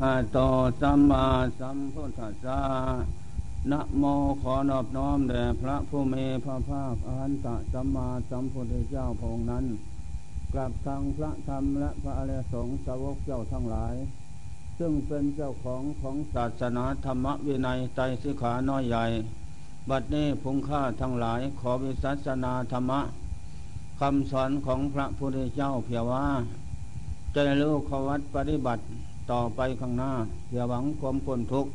หะโตสัมมาสัมพุทธัสสะนะโมขอนอบน้อมแด่พระผู้มีพระภาคอหันตสัมมาสัมพุทธเจ้าพองนั้น กลับทางพระธรรมและพระอริยสงฆ์สาวกเจ้าทั้งหลาย ซึ่งเป็นเจ้าของของศาสนาธรรมวินัยใจสิขาน้อยใหญ่ บัดนี้พุงค่าทั้งหลายขอวิสัสนาธรรมะคำสอนของพระพุทธเจ้าเพียว่าจะรู้ขวัดปฏิบัติ ต่อไปข้างหน้า อย่าหวังความพ้นทุกข์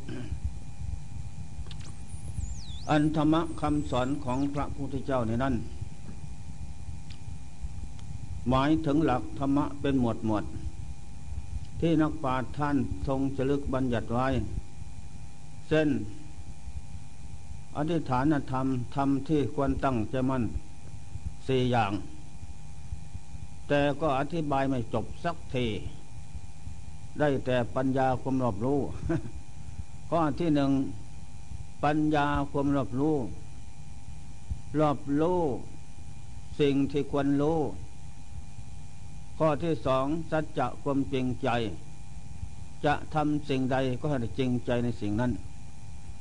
อันธรรมคำสอนของพระพุทธเจ้าในนั้น หมายถึงหลักธรรมะเป็นหมวดหมวด ที่นักปราชญ์ท่านทรงจลึกบัญญัติไว้ เส้นอธิษฐานธรรม ธรรมที่ควรตั้งใจมั่นสี่อย่าง แต่ก็อธิบายไม่จบสักที ได้แต่ปัญญาความรอบรู้ ข้อที่หนึ่งปัญญาความรอบรู้รอบรู้สิ่งที่ควรรู้ ข้อที่สองสัจจะความจริงใจ จะทำสิ่งใดก็ให้จริงใจในสิ่งนั้น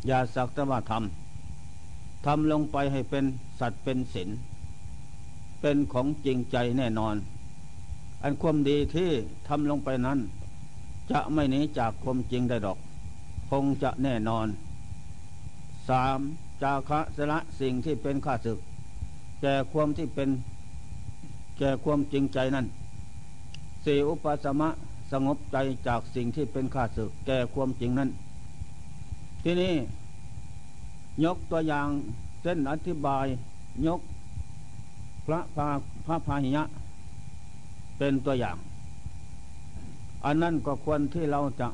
อย่าสักแต่ว่าทำทำลงไปให้เป็นสัตว์เป็นศีลเป็นของจริงใจแน่นอน อันความดีที่ทำลงไปนั้น จะไม่หนีจากความจริงได้ดอก คงจะแน่นอนสามจาคะสละสิ่งที่เป็นข้าศึก แก่ความที่เป็น แก่ความจริงใจนั้นสี่อุปสมะสงบใจจากสิ่งที่เป็นข้าศึก แก่ความจริงนั้น ที่นี้ยกตัวอย่างเส้นอธิบายยกพระพาพระพาหิยะ เป็นตัวอย่าง อันนั้นก็ควรที่เราจะ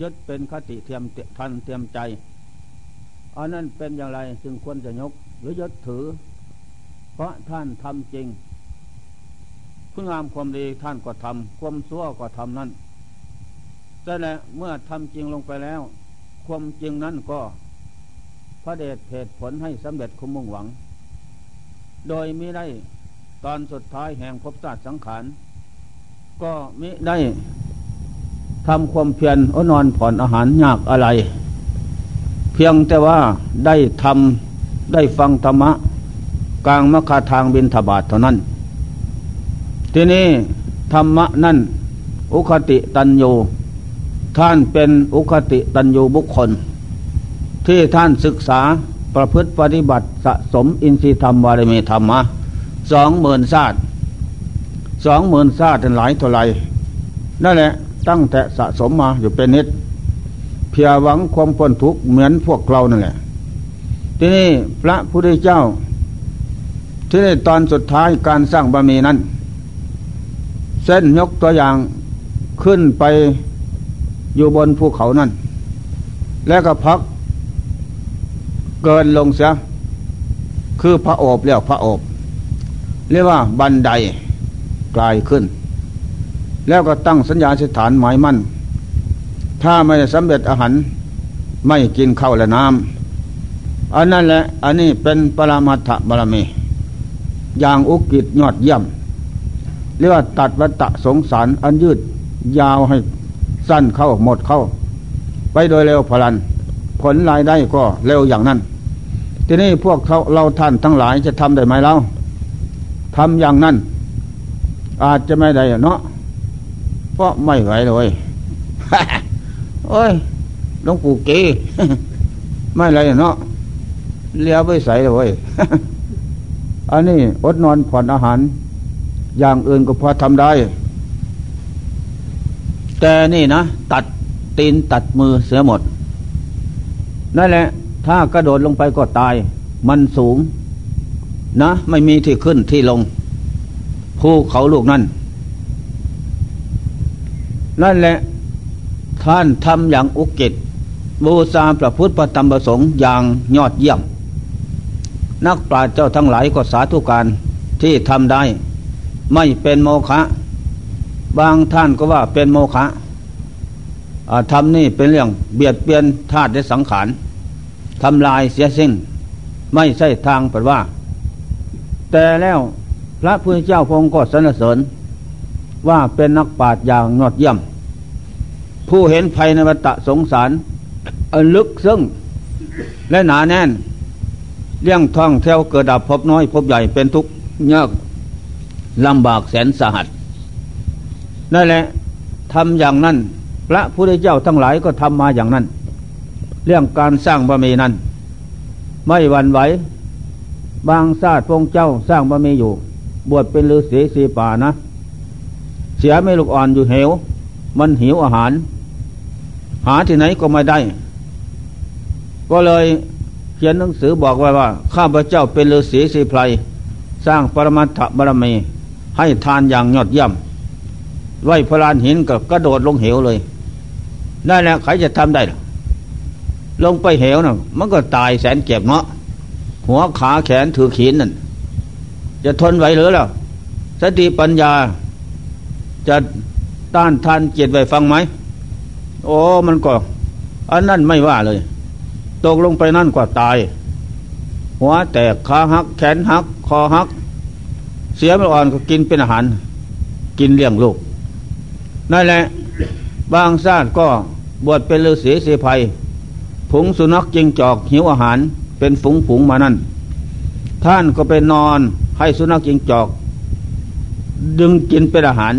ยึดเป็นคติเทียมทันเทียมใจ อันนั้นเป็นอย่างไรจึงควรจะยกหรือยึดถือ เพราะท่านทำจริงคุณงามความดีท่านก็ทำความชั่วก็ทำนั่นแต่และเมื่อทำจริงลงไปแล้ว ความจริงนั้นก็พระเดชเหตุผลให้สำเร็จคุมมุ่งหวัง โดยมิได้ตอนสุดท้ายแห่งภพศาสตร์สังขารก็มิได้ ทำความเพียรอนอนผ่อนอาหารยากอะไร เพียงแต่ว่าได้ทำได้ฟังธรรมะกลางมรคาทางบินทบาทเท่านั้น ทีนี้ธรรมะนั่น อุคติตันยูท่านเป็นอุคติตันยูบุคคล ที่ท่านศึกษาประพฤติปฏิบัติสะสมอินทรีธรรมวารมีธรรมะสองหมื่นชาติสองหมื่นชาติหลายเท่าไรนั่นแหละ ตั้งแต่สะสมมาอยู่เป็นนิด เพียหวังความพ้นทุกข์เหมือนพวกเรานั่นแหละ ทีนี้พระพุทธเจ้า ที่ในตอนสุดท้ายการสร้างบารมีนั้น เส้นยกตัวอย่างขึ้นไปอยู่บนภูเขานั่น แล้วก็พักเกินลงเสีย คือพระโอบเรียกพระโอบ เรียกว่าบันไดกลายขึ้น แล้วก็ตั้งสัญญาสถานหมายมั่น ถ้าไม่สำเร็จอาหารไม่กินข้าวและน้ำอันนั้นแหละอันนี้เป็นปรามัตถบารมี อย่างอุกิจยอดเยี่ยมเรียกว่าตัดวัตะสงสารอันยืดยาวให้สั้นเข้าหมดเข้า ไปโดยเร็วพลัน ผลรายได้ก็เร็วอย่างนั้น ทีนี้พวกเขาเราท่านทั้งหลายจะทำได้ไหมเราทำอย่างนั้น อาจจะไม่ได้เนาะ ราะไม่ไหวเลยโอ้ยหลวงปู่เกไม่ไรเนาะเลี้ยวไปใส่เลยอันนี้อดนอนผ่อนอาหาร อย่างอื่นก็พอทำได้ แต่นี่นะ ตัดตีนตัดมือเสียหมด นั่นแหละ ถ้ากระโดดลงไปก็ตาย มันสูง นะ ไม่มีที่ขึ้นที่ลง ภูเขาลูกนั่น นั่นแหละท่านทำอย่างอุกิจบูชาพระพุทธประธรรมประสงค์อย่างยอดเยี่ยม นักปราชญ์เจ้าทั้งหลายก็สาธุการที่ทำได้ ไม่เป็นโมฆะบางท่านก็ว่าเป็นโมฆะทำนี่เป็นเรื่องเบียดเบียนธาตุและสังขารทำลายเสียสิ้น ไม่ใช่ทางปว่า แต่แล้วพระพุทธเจ้าพงก็สรรเสริญ ว่าเป็นนักปราชญ์อย่างยอดเยี่ยม ผู้เห็นภัยในวัฏสงสารลึกซึ่งและหนาแน่นเลี้ยงท่องเที่ยวเกิดดับพบน้อย พบใหญ่เป็นทุกข์ยากลำบากแสนสาหัสนั่นแหละทำอย่างนั้น พระพุทธเจ้าทั้งหลายก็ทำมาอย่างนั้น เรื่องการสร้างบะมีนั้น ไม่หวั่นไหวบางชาติพงเจ้าสร้างบะมีอยู่ บวชเป็นฤาษีสีป่านะ เสียไม่ลูกอ่อนอยู่เหว มันหิวอาหาร หาที่ไหนก็ไม่ได้ ก็เลยเขียนหนังสือบอกไว้ว่า ข้าพเจ้าเป็นฤาษีสีไพรสร้างปรมัตถบารมี ให้ทานอย่างยอดเยี่ยมไหวพลานหินก็กระโดดลงเหวเลยได้แล้วใครจะทำได้ลงไปเหวนะ่ะ มันก็ตายแสนเก็บเนาะหัวขาแขนถือขีนนั่นจะทนไหวหรือล่ะสติปัญญา จะต้านทานเกียรติไว้ฟังไหมโอ้มันก็ อันนั้นไม่ว่าเลย ตกลงไปนั่นก็ตาย หัวแตกขาหัก แขนหัก คอหัก เสียไม่อ่อนก็กินเป็นอาหาร กินเลี้ยงลูก นั่นแหละ บางชาติก็บวชเป็นฤาษีเสภัยผงสุนัขจิงจอกหิวอาหาร เป็นฝูงฝูงมานั่น ท่านก็ไปนอนให้สุนัขจิงจอก ดึงกินเป็นอาหาร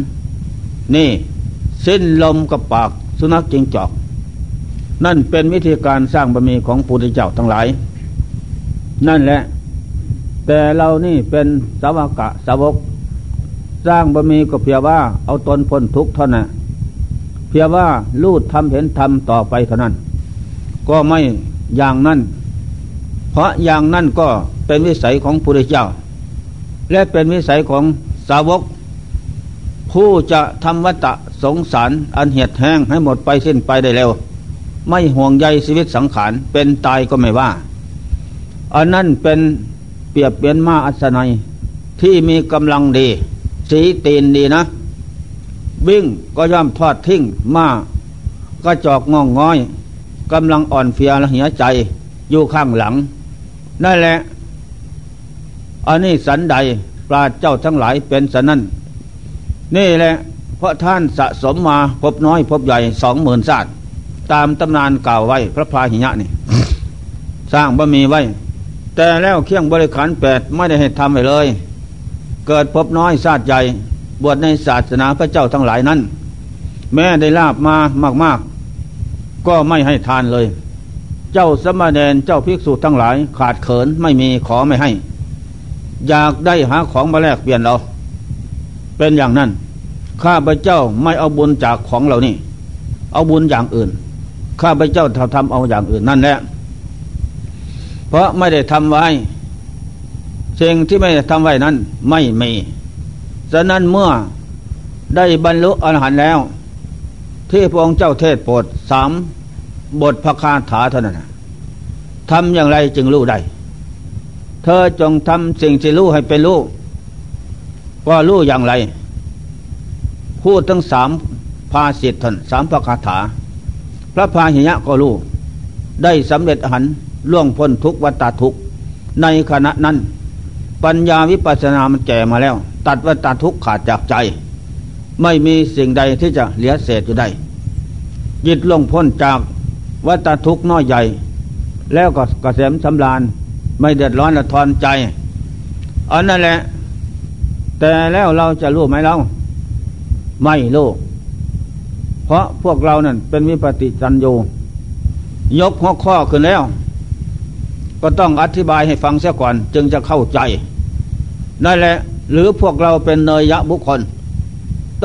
นี่ สิ้นลมกับปากสุนัขจิงจอก นั่นเป็นวิธีการสร้างบารมีของปุถุเจ้าทั้งหลาย นั่นแหละ แต่เรานี่เป็นสาวกะสาวก สร้างบะมีก็เพียงว่า เอาตนพ้นทุกข์เท่านั้นเพียงว่าลูดทำเห็นทำต่อไปเท่านั้น ก็ไม่อย่างนั้น เพราะอย่างนั้นก็เป็นวิสัยของพระเจ้า และเป็นวิสัยของสาวก ผู้จะทำวัตะสงสารอันเหียดแห้งให้หมดไปสิ้นไปได้เร็ว ไม่ห่วงใยชีวิตสังขารเป็นตายก็ไม่ว่า อันนั้นเป็นเปรียบเปลี่ยนมาอัศนัยที่มีกำลังดี สีตีนดีนะวิ่งก็ย่อมทอดทิ้งมาก็จอกงองง้อยกำลังอ่อนเฟียและเหียใจอยู่ข้างหลัง นั่นแหละ อันนี้สันใดปราเจ้าทั้งหลายเป็นสันนั้น นี่แหละ เพราะท่านสะสมมาพบน้อยพบใหญ่สองหมื่นศาสตร์ตามตำนานกล่าวไว้ พระพาหิยะนี่ สร้างบะมีไว้ แต่แล้วเคียงบริขารแปดไม่ได้ให้ทำไปเลย เกิดพบน้อยชาสติใหญ่ บวชในศาสนาพระเจ้าทั้งหลายนั้น แม้ได้ลาบมามาก ๆ ก็ไม่ให้ทานเลย เจ้าสมณเณรเจ้าภิกษุทั้งหลาย ขาดเขินไม่มีขอไม่ให้ อยากได้หาของมาแลกเปลี่ยนเรา เป็นอย่างนั้น ข้าพระเจ้าไม่เอาบุญจากของเหล่านี้ เอาบุญอย่างอื่น ข้าพระเจ้าทำเอาอย่างอื่นนั่นแหละ เพราะไม่ได้ทำไว้สิ่งที่ไม่ได้ทำไว้นั้นไม่มีฉะนั้นเมื่อได้บรรลุอรหันต์แล้ว ที่พระองค์เจ้าเทศโปรดสามบทพระคาถาเท่านั้นทำอย่างไรจึงรู้ได้ เธอจงทำสิ่งที่รู้ให้เป็นรู้ ว่ารู้อย่างไร พูดทั้งสามภาสิทธ์นสามพระคาถา พระพาหิยะก็รู้ ได้สำเร็จหันล่วงพ้นทุกวัฏทุกในขณะนั้น ปัญญาวิปัสสนามันแก่มาแล้ว ตัดวัฏทุกขาดจากใจ ไม่มีสิ่งใดที่จะเหลือเศษอยู่ได้ยิดล่วงพ้นจากวัฏทุกน้อยใหญ่ แล้วก็กระเสมสำราญไม่เดือดร้อนละทอนใจอันนั่นแหละ แต่แล้วเราจะรู้ไหมเรา ไม่รู้เพราะพวกเรานั่นเป็นวิปติจันโยยกหัวข้อขึ้นแล้ว ก็ต้องอธิบายให้ฟังเสียก่อน จึงจะเข้าใจนั่นแหละ หรือพวกเราเป็นเนยยะบุคคล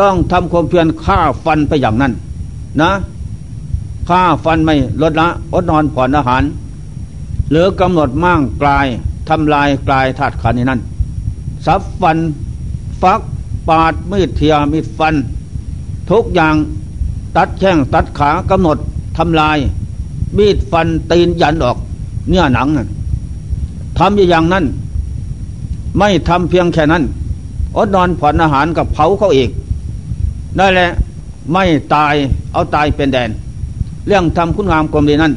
ต้องทำความเพียรฆ่าฟันไปอย่างนั้น นะฆ่าฟันไม่ลดละอดนอนผ่อนอาหาร หรือกำหนดมั่งกลายทำลายกลายธาตุขันนี้นั่นสับฟัน ฟักปาดมีดเทียมีดฟัน ทุกอย่างตัดแข้งตัดขากำหนดทำลาย มีดฟันตีนยันออก เนื้อหนังทำอย่างนั้น ไม่ทำเพียงแค่นั้นอดนอนผ่อนอาหารกับเผาเขาอีกนั่นแหละไม่ตายเอาตายเป็นแดน เรื่องทำคุณงามความดีนั้น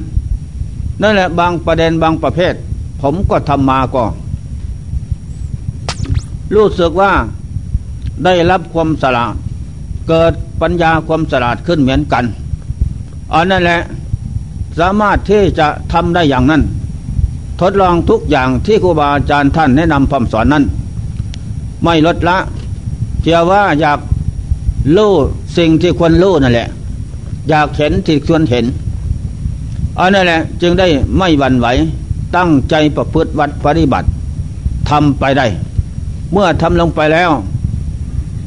นั่นแหละบางประเด็นบางประเภท ผมก็ทำมาก็ รู้สึกว่า ได้รับความสลาดเกิดปัญญาความสลาดขึ้นเหมือนกันอันนั่นแหละสามารถที่จะทำได้อย่างนั้น ทดลองทุกอย่างที่ครูบาอาจารย์ท่านแนะนำคำสอนนั้น ไม่ลดละเทียว่าอยากรู้สิ่งที่ควรรู้นั่นแหละ อยากเห็นที่ควรเห็นอันนั่นแหละจึงได้ไม่หวั่นไหวตั้งใจประพฤติวัดปฏิบัติทำไปได้ เมื่อทำลงไปแล้ว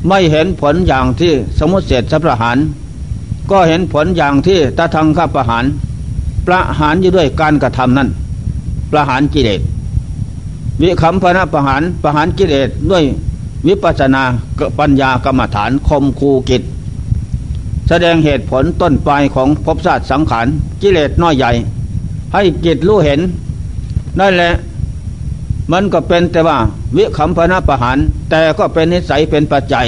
ไม่เห็นผลอย่างที่สมุติเสร็จสัพหาร ก็เห็นผลอย่างที่ตาทังข้าประหาร ประหารอยู่ด้วยการกระทำนั้น ประหารกิเลสวิคัมพนะประหารประหารกิเลสด้วยวิปัสสนาปัญญากรรมฐานคมคูกิจ แสดงเหตุผลต้นปลายของภพชาสติสังขารกิเลสน้อยใหญ่ ให้กิจรู้เห็นนั่นแหละ มันก็เป็นแต่ว่าวิคัมพนาประหาร แต่ก็เป็นนิสัยเป็นปัจจัย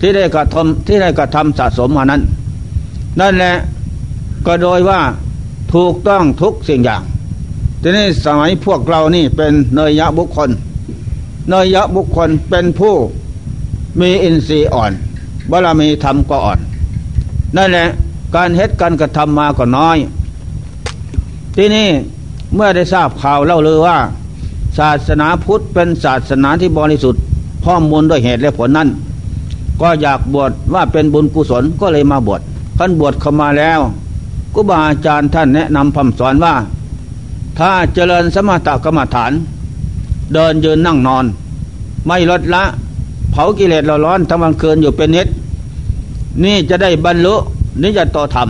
ที่ได้กระทำที่ได้กระทำสะสมมานั้น นั่นแหละก็โดยว่าถูกต้องทุกสิ่งอย่าง ทีนี้สมัยพวกเรานี่เป็นเนยยะบุคคล เนยยะบุคคลเป็นผู้มีอินทรีย์อ่อนบารมีธรรมก็อ่อน นั่นแหละการเฮ็ดการกระทำมาก็น้อย ที่นี่เมื่อได้ทราบข่าวเล่าเลยว่า ศาสนาพุทธเป็นศาสนาที่บริสุทธิ์พ้อมูลด้วยเหตุและผลนั้น ก็อยากบวชว่าเป็นบุญกุศลก็เลยมาบวชขั้นบวชเข้ามาแล้วกุบาอาจารย์ท่านแนะนำคำสอนว่า ถ้าเจริญสมถกรรมฐาน เดินยืนนั่งนอน ไม่ลดละ เผากิเลสเราร้อนทั้งวันคืนอยู่เป็นนิดนี่จะได้บรรลุนิจตธรรม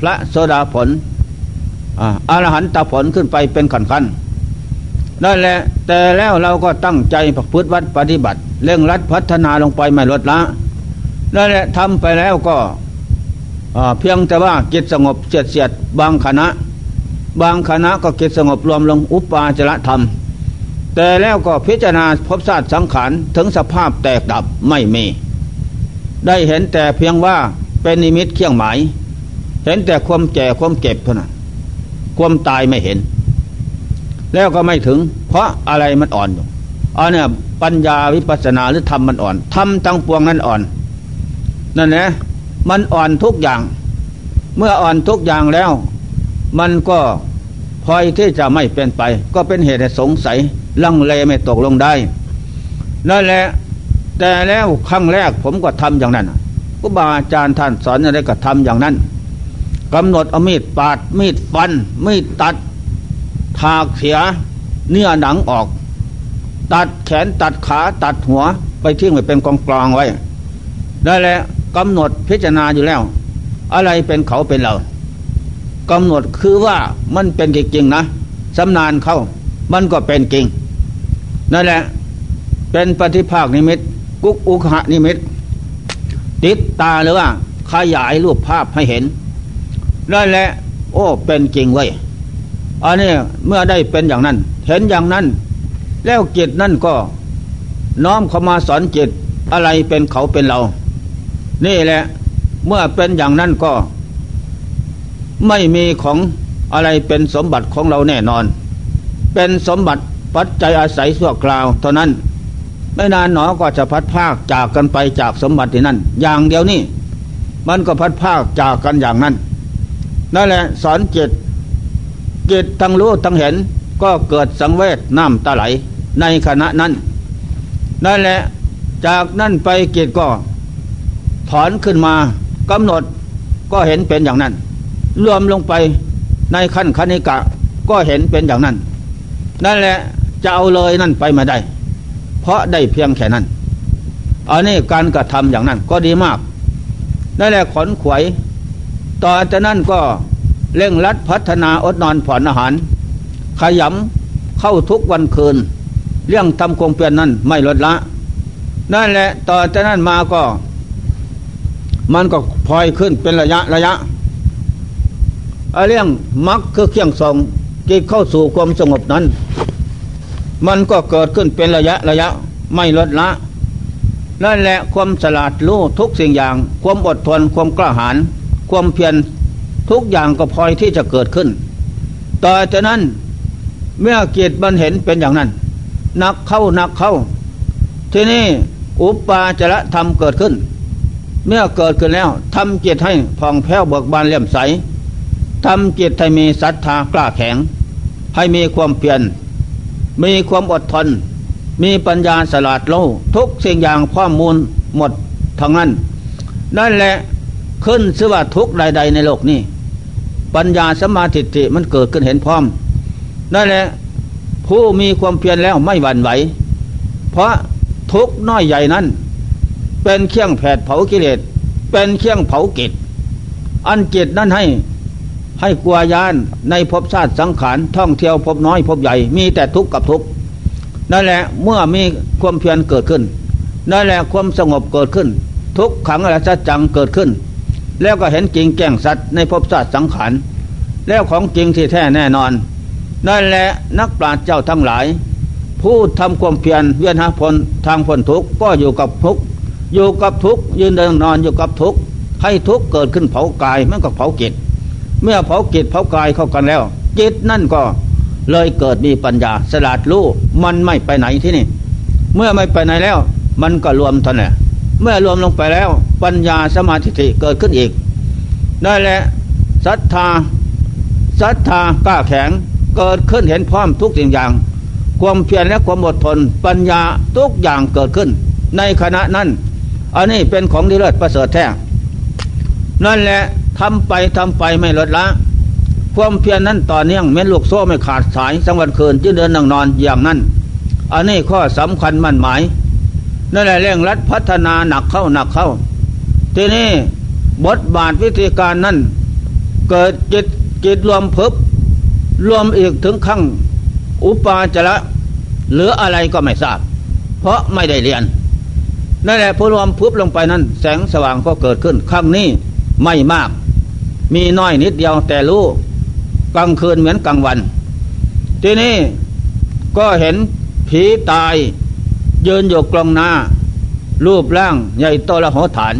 พระโสดาผลอรหันตผลขึ้นไปเป็นขันขันน นแหละ แต่แล้วเราก็ตั้งใจประพฤติวัดปฏิบัติเร่งรัดพัฒนาลงไปไม่ลดละนั่นแหละทำไปแล้วก็เพียงแต่ว่าจิตสงบเสียดเสียดบางคณะ บางคณะก็จิตสงบรวมลงอุปาจารธรรม แต่แล้วก็พิจารณาพบศาสตร์สังขารถึงสภาพแตกดับไม่มี ได้เห็นแต่เพียงว่าเป็นนิมิตเคี่ยงหมาย เห็นแต่ความแก่ความเก็บเท่านั้นความตายไม่เห็น แล้วก็ไม่ถึง เพราะอะไรมันอ่อนอยู่อันเนี้ปัญญาวิปัสนาหรือธรรมมันอ่อนธรรมตั้งปวงนั้นอ่อนนั่นแหละมันอ่อนทุกอย่าง เมื่ออ่อนทุกอย่างแล้ว มันก็พลอยที่จะไม่เป็นไป ก็เป็นเหตุให้สงสัยลังเลไม่ตกลงได้นั่นแหละแต่แล้วครั้งแรกผมก็ทำอย่างนั้นก็บาอาจารย์ท่านสอนอะไรก็ทำอย่างนั้นกำหนดเอามีดปาดมีดฟัน มีดตัด ถากเสียเนื้อหนังออก ตัดแขนตัดขาตัดหัวไปทิ้งไว้เป็นกองกลองไว้ ได้แล้วกำหนดพิจารณาอยู่แล้ว อะไรเป็นเขาเป็นเรากำหนดคือว่ามันเป็นจริงๆนะสำนานเขามันก็เป็นจริงนั่นแหละ เป็นปฏิภาคนิมิต กุกอุคหะนิมิต ติดตาหรือว่า ขยายรูปภาพให้เห็นนั่นแหละ โอ้ เป็นจริงเว้ย อันนี้เมื่อได้เป็นอย่างนั้น เห็นอย่างนั้น แล้วจิตนั่นก็ น้อมเข้ามาสอนจิตอะไรเป็นเขาเป็นเรา นี่แหละ เมื่อเป็นอย่างนั้นก็ ไม่มีของอะไรเป็นสมบัติของเราแน่นอน เป็นสมบัติปัจจัยอาศัยส่วคราว เท่านั้น ไม่นานหนอก็จะพัดภาคจากกันไปจากสมบัตินั้นอย่างเดียวนี่มันก็พัดภาคจากกันอย่างนั้นนั่นแหละสอนจิต จิตทั้งรู้ทั้งเห็นก็เกิดสังเวชน้ำตาไหลในขณะนั้น นั่นแหละจากนั้นไปจิตก็ ถอนขึ้นมากำหนดก็เห็นเป็นอย่างนั้น รวมลงไปในขั้นคณิกะก็เห็นเป็นอย่างนั้น นั่นแหละจะเอาเลยนั่นไปมาได้ เพราะได้เพียงแค่นั้นอันนี้การกระทำอย่างนั้นก็ดีมากนั่นแหละขนขวย ต่อจากนั้นก็ เร่งรัดพัฒนาอดนอนผ่อนอาหาร ขยำเข้าทุกวันคืน เรื่องทำคงเปลี่ยนนั้นไม่ลดละ นั่นแหละต่อจากนั้นมาก็ มันก็พลอยขึ้นเป็นระยะระยะเรื่องมักคือเคียงสองจิตเข้าสู่ความสงบนั้น มันก็เกิดขึ้นเป็นระยะระยะไม่ลดละนั่นแหละความฉลาดรู้ทุกสิ่งอย่าง ความอดทนความกล้าหาญความเพียร ทุกอย่างก็พลอยที่จะเกิดขึ้นต่อจากนั้นเมื่อเกียรติบันเห็นเป็นอย่างนั้น นักเข้านักเข้า ที่นี่อุปปาจระธรรมเกิดขึ้น เมื่อเกิดขึ้นแล้วทำเกียรติให้ผ่องแผ้วเบิกบานเลี่ยมใสทำจิตให้มีศรัทธากล้าแข็ง ให้มีความเพียรมีความอดทน มีปัญญาสลาดโลทุกสิ่งอย่างข้อมูลหมดทั้งนั้น นั่นแหละขึ้นสว่าทุกใด ๆ ในโลกนี้ ปัญญาสมาธิิมันเกิดขึ้นเห็นพร้อมนั่นแหละผู้มีความเพียรแล้วไม่หวั่นไหว เพราะทุกน้อยใหญ่นั้น เป็นเครื่องแผดเผากิเลสเป็นเครื่องเผากิจอันจิตนั้นให้ให้กลัวยานในภพชาติสังขารท่องเที่ยวพบน้อยพบใหญ่มีแต่ทุกข์กับทุกข์นั่นแหละเมื่อมีความเพียรเกิดขึ้นนั่นแหละความสงบเกิดขึ้น ทุกขังอะไรจะจังเกิดขึ้น แล้วก็เห็นจริงแก้งสัตว์ในภพชาติสังขารแล้วของจริงที่แท้แน่นอนนั่นแหละนักปราชญ์เจ้าทั้งหลาย ผู้ทำความเพียรเวียนหาผลทางผลทุกข์ก็อยู่กับทุกข์อยู่กับทุกข์ยืนเดินนอนอยู่กับทุกข์ให้ทุกข์เกิดขึ้นเผากายมันก็เผาจิตเมื่อเผาจิตเผากายเข้ากันแล้ว จิตนั่นก็เลยเกิดมีปัญญาสลาดรู้มันไม่ไปไหนที่นี่ เมื่อไม่ไปไหนแล้ว มันก็รวมท่านแหละ เมื่อรวมลงไปแล้ว ปัญญาสมาธิเกิดขึ้นอีกนั่นแหละศรัทธาศรัทธากล้าแข็งเกิดขึ้นเห็นพร้อมทุกสิ่งอย่าง ความเพียรและความอดทน ปัญญาทุกอย่างเกิดขึ้น ในขณะนั้นอันนี้เป็นของดีเลิศประเสริฐแท้นั่นแหละทำไปทำไปไม่ลดละ ความเพียรนั้นต่อเนื่องเม้นลูกโซ่ไม่ขาดสายสังวันคืนที่เดินนั่งนอนอย่างนั้น อันนี้ข้อสำคัญมั่นหมาย นั่นแหละเร่งรัดพัฒนาหนักเข้าหนักเข้า ทีนี้บทบาทวิธีการนั้น เกิดจิตจิตรวมเพิบรวมอีกถึงขั้งอุปาจระหรืออะไรก็ไม่ทราบ เพราะไม่ได้เรียนนั่นแหละพอรวมพุบลงไปนั้น แสงสว่างก็เกิดขึ้นข้งนี้ไม่มาก มีน้อยนิดเดียวแต่รู้กลางคืนเหมือนกลางวัน ทีนี้ก็เห็นผีตาย ยืนอยู่กลองหน้า รูปร่างใหญ่โตละหัวฐาน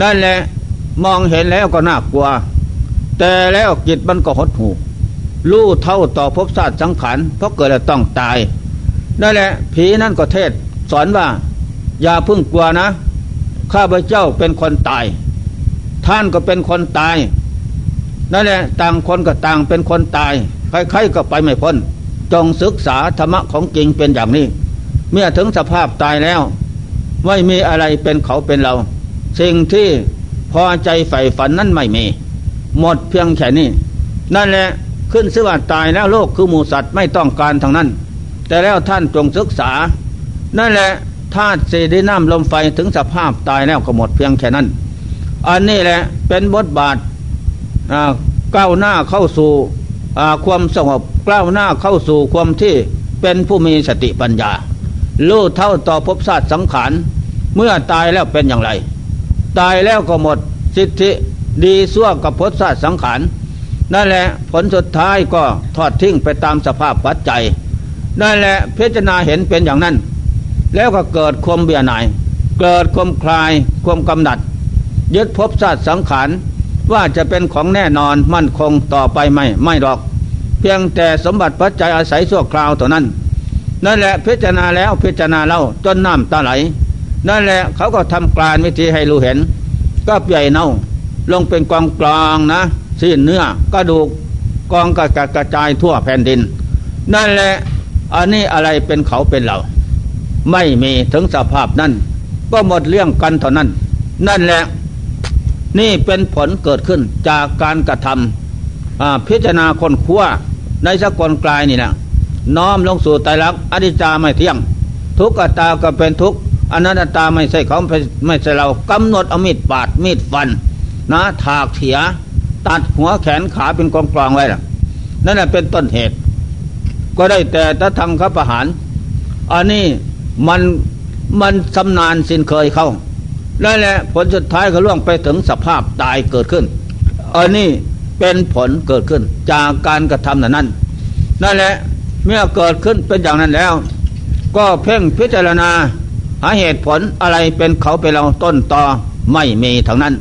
นั่นแหละมองเห็นแล้วก็น่ากลัว แต่แล้วจิตมันก็หดหูรู้เท่าต่อภพชาติสังขารเพราะเกิดแล้วต้องตาย นั่นแหละ ผีนั่นก็เทศสอนว่า อย่าพึ่งกลัวนะ ข้าพเจ้าเป็นคนตาย ท่านก็เป็นคนตาย นั่นแหละ ต่างคนก็ต่างเป็นคนตาย ใครๆก็ไปไม่พ้น จงศึกษาธรรมะของจริงเป็นอย่างนี้ เมื่อถึงสภาพตายแล้ว ไม่มีอะไรเป็นเขาเป็นเรา สิ่งที่พอใจใฝ่ฝันนั้นไม่มี หมดเพียงแค่นี้นั่นแหละขึ้นสว่าตายแล้วโลกคือหมูสัตว์ไม่ต้องการทางนั้น แต่แล้วท่านจงศึกษา นั่นแหละธาตุสีดิน้ำลมไฟถึงสภาพตายแล้วก็หมดเพียงแค่นั้น อันนี้แหละเป็นบทบาทก้าวหน้าเข้าสู่ความสงบก้าวหน้าเข้าสู่ความที่เป็นผู้มีสติปัญญา รู้เท่าต่อภพศาสตร์สังขารเมื่อตายแล้วเป็นอย่างไร ตายแล้วก็หมดสิทธิดีสั่วกับภพศาสตร์สังขารนั่นแหละผลสุดท้ายก็ทอดทิ้งไปตามสภาพปัจจัยนั่นแหละพิจารณาเห็นเป็นอย่างนั้น แล้วก็เกิดความเบียหน่าย เกิดความคลายความกำหนัด ยึดภพชาติสังขารว่าจะเป็นของแน่นอนมั่นคงต่อไปไม่ไม่หรอก เพียงแต่สมบัติปัจจัยอาศัยชั่วคราวเท่านั้น นั่นแหละพิจารณาแล้วพิจารณาเล่าจนน้ำตาไหล นั่นแหละเขาก็ทำกลารวิธีให้รู้เห็น ก็ใหญ่เน่า ลงเป็นกองกลางนะสิ้นเนื้อกระดูกกองกระกระจายทั่วแผ่นดิน นั่นแหละอันนี้อะไรเป็นเขาเป็นเรา ไม่มีถึงสภาพนั้น ก็หมดเรื่องกันเท่านั้น นั่นแหละนี่เป็นผลเกิดขึ้นจากการกระทำพิจารณาคนขั้วในสกลกลายนี่นะ น้อมลงสู่ไตรลักษณ์อนิจจาไม่เที่ยง ทุกขตาก็เป็นทุกอนัตตาไม่ใช่เขาไม่ใช่เรากำหนดอมิดปาดมีดฟัน นะถากเถีย ตัดหัวแขนขาเป็นกองกลองไว้ล่ะนั่นแหละเป็นต้นเหตุ ก็ได้แต่ตะทางขับประหารอันนี้มันมันชำนาญสินเคยเข้านั่นแหละผลสุดท้ายก็ล่วงไปถึงสภาพตายเกิดขึ้นอันนี้เป็นผลเกิดขึ้นจากการกระทำนั้น นั่นแหละ เมื่อเกิดขึ้นเป็นอย่างนั้นแล้ว ก็เพ่งพิจารณา หาเหตุผลอะไรเป็นเขาเป็นเราต้นต่อไม่มีทั้งนั้น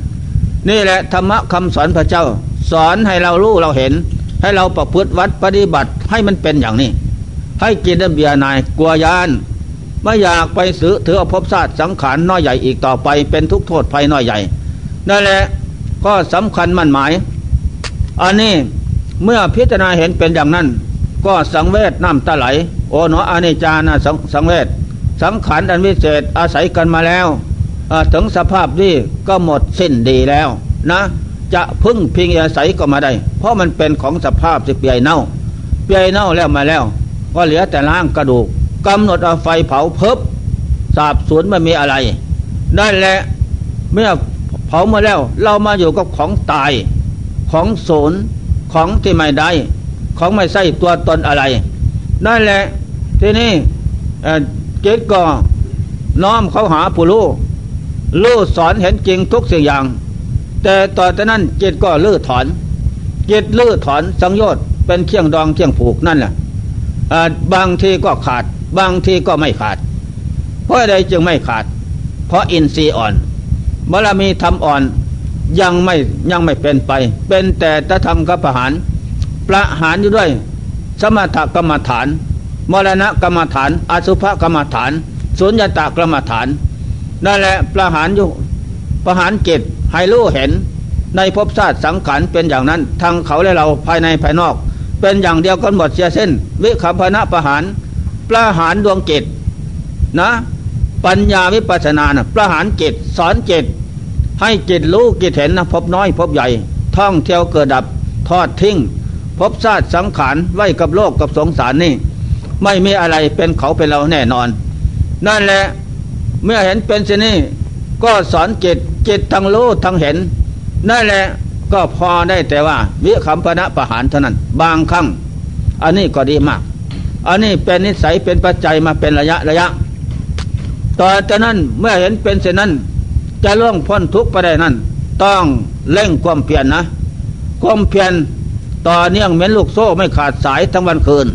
นี่แหละธรรมะคำสอนพระเจ้า สอนให้เรารู้เราเห็น ให้เราประพฤติวัดปฏิบัติให้มันเป็นอย่างนี้ ให้กินเบียนายกลัวยานไม่อยากไปสือถือภพศาสตร์สังขารน้อยใหญ่อีกต่อไปเป็นทุกโทษภัยน้อยใหญ่นั่นแหละก็สำคัญมั่นหมาย อันนี้เมื่อพิจารณาเห็นเป็นอย่างนั้น ก็สังเวชน้ำตาไหล โอ๋หนออนิจานะสสังเวชสังขารอันวิเศษอาศัยกันมาแล้วถึงสภาพนี้ก็หมดสิ้นดีแล้วนะ จะพึ่งพิงอาศัยก็มาได้ เพราะมันเป็นของสภาพสิเปียเน่า เปียเน่าแล้วมาแล้ว ก็เหลือแต่ล่างกระดูกกำหนดเอาไฟเผาเพิบสาบสูญไม่มีอะไรนั่นแหละเมื่อเผามาแล้ว เรามาอยู่กับของตายของศูนย์ของที่ไม่ได้ ของไม่ใช่ตัวตนอะไร นั่นแหละ ที่นี่เกตก็น้อมเขาหาผู้รู้รู้สอนเห็นจริงทุกสิ่งอย่าง แต่ต่อจากนั้นจิตก็ลื้อถอน จิตลื้อถอนสังโยชน์เป็นเคี่ยงดองเคี่ยงผูกนั่นแหละบางทีก็ขาด บางทีก็ไม่ขาด เพราะอะไรจึงไม่ขาด เพราะอินทรีย์อ่อนบารมีทำอ่อนยังไม่ยังไม่เป็นไป เป็นแต่ตะธรรมกับประหาร ประหารอยู่ด้วย สมถกรรมฐาน มรณะกรรมฐาน อสุภกรรมฐานสุญญตากรรมฐานนั่นแหละประหารอยู่ประหารเกตให้รู้เห็น ในภพชาติสังขารเป็นอย่างนั้นทางเขาและเราภายในภายนอก เป็นอย่างเดียวกันหมดเสียเส้น วิคัมพนะประหารประหารดวงเกตนะ ปัญญาวิปัสนานะประหารเกตสอนเกตให้จิตรู้จิตเห็นนะพบน้อยพบใหญ่ ท่องเที่ยวเกิดดับทอดทิ้ง พบชาติสังขารไว้กับโลกกับสงสารนี่ ไม่มีอะไรเป็นเขาเป็นเราแน่นอน นั่นแหละเมื่อเห็นเป็นเช่นนี้ก็สอนจิตจิตทั้งรู้ทั้งเห็น นั่นแหละก็พอได้แต่ว่า วิคัมพนะประหารเท่านั้น บางครั้ง อันนี้ก็ดีมาก อันนี้เป็นนิสัยเป็นปัจจัยมาเป็นระยะระยะต่อจากนั้นเมื่อเห็นเป็นเช่นนั้น จะล่วงพ้นทุกข์ไปได้นั่นต้องเร่งความเพียรนนะ ความเพียร ต่อเนื่องเหมือนลูกโซ่ไม่ขาดสายทั้งวันคืน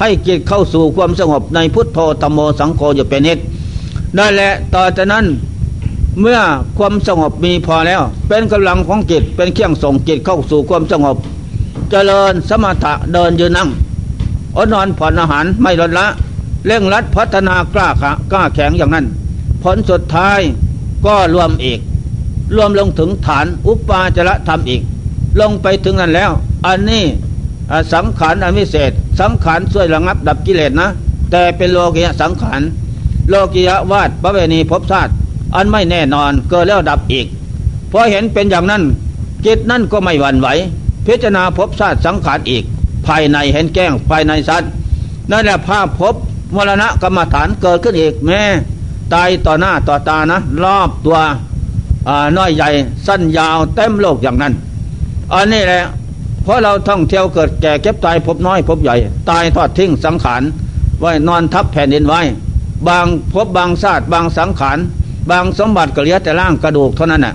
ให้จิตเข้าสู่ความสงบในพุทโธตโมสังโฆอยู่เป็นนิดนั่นแหละต่อจากนั้นเมื่อความสงบมีพอแล้ว เป็นกำลังของจิตเป็นเครื่องส่งจิตเข้าสู่ความสงบ เจริญสมถะเดินยืนนั่งอดนอนผ่อนอาหารไม่ลดละเร่งรัดพัฒนากล้ากล้าแข็งอย่างนั้น ผลสุดท้ายก็รวมอีก รวมลงถึงฐานอุปาจระธรรมอีก ลงไปถึงนั้นแล้ว อันนี้สังขารอันวิเศษ สังขารช่วยระงับดับกิเลสนะ แต่เป็นโลกียสังขารโลกียวาดพระเวณีภพชาติอันไม่แน่นอนเกิดแล้วดับอีกพอเห็นเป็นอย่างนั้นจิตนั่นก็ไม่หวั่นไหวพิจารณาภพชาติสังขารอีก ภายในเห็นแก้งภายในสัตว์นั่นแหละภาพภพมรณะกรรมฐานเกิดขึ้นอีกแม่ตายต่อหน้าต่อตานะ รอบตัวน้อยใหญ่สั้นยาวเต็มโลกอย่างนั้น อันนี้แหละ เพราะเราท่องเที่ยวเกิดแก่เก็บตายพบน้อยพบใหญ่ ตายทอดทิ้งสังขารไว้นอนทับแผ่นดินไว้ บางพบบางศาสตร์บางสังขารบางสมบัติก็เหลือแต่ร่างกระดูกเท่านั้นน่ะ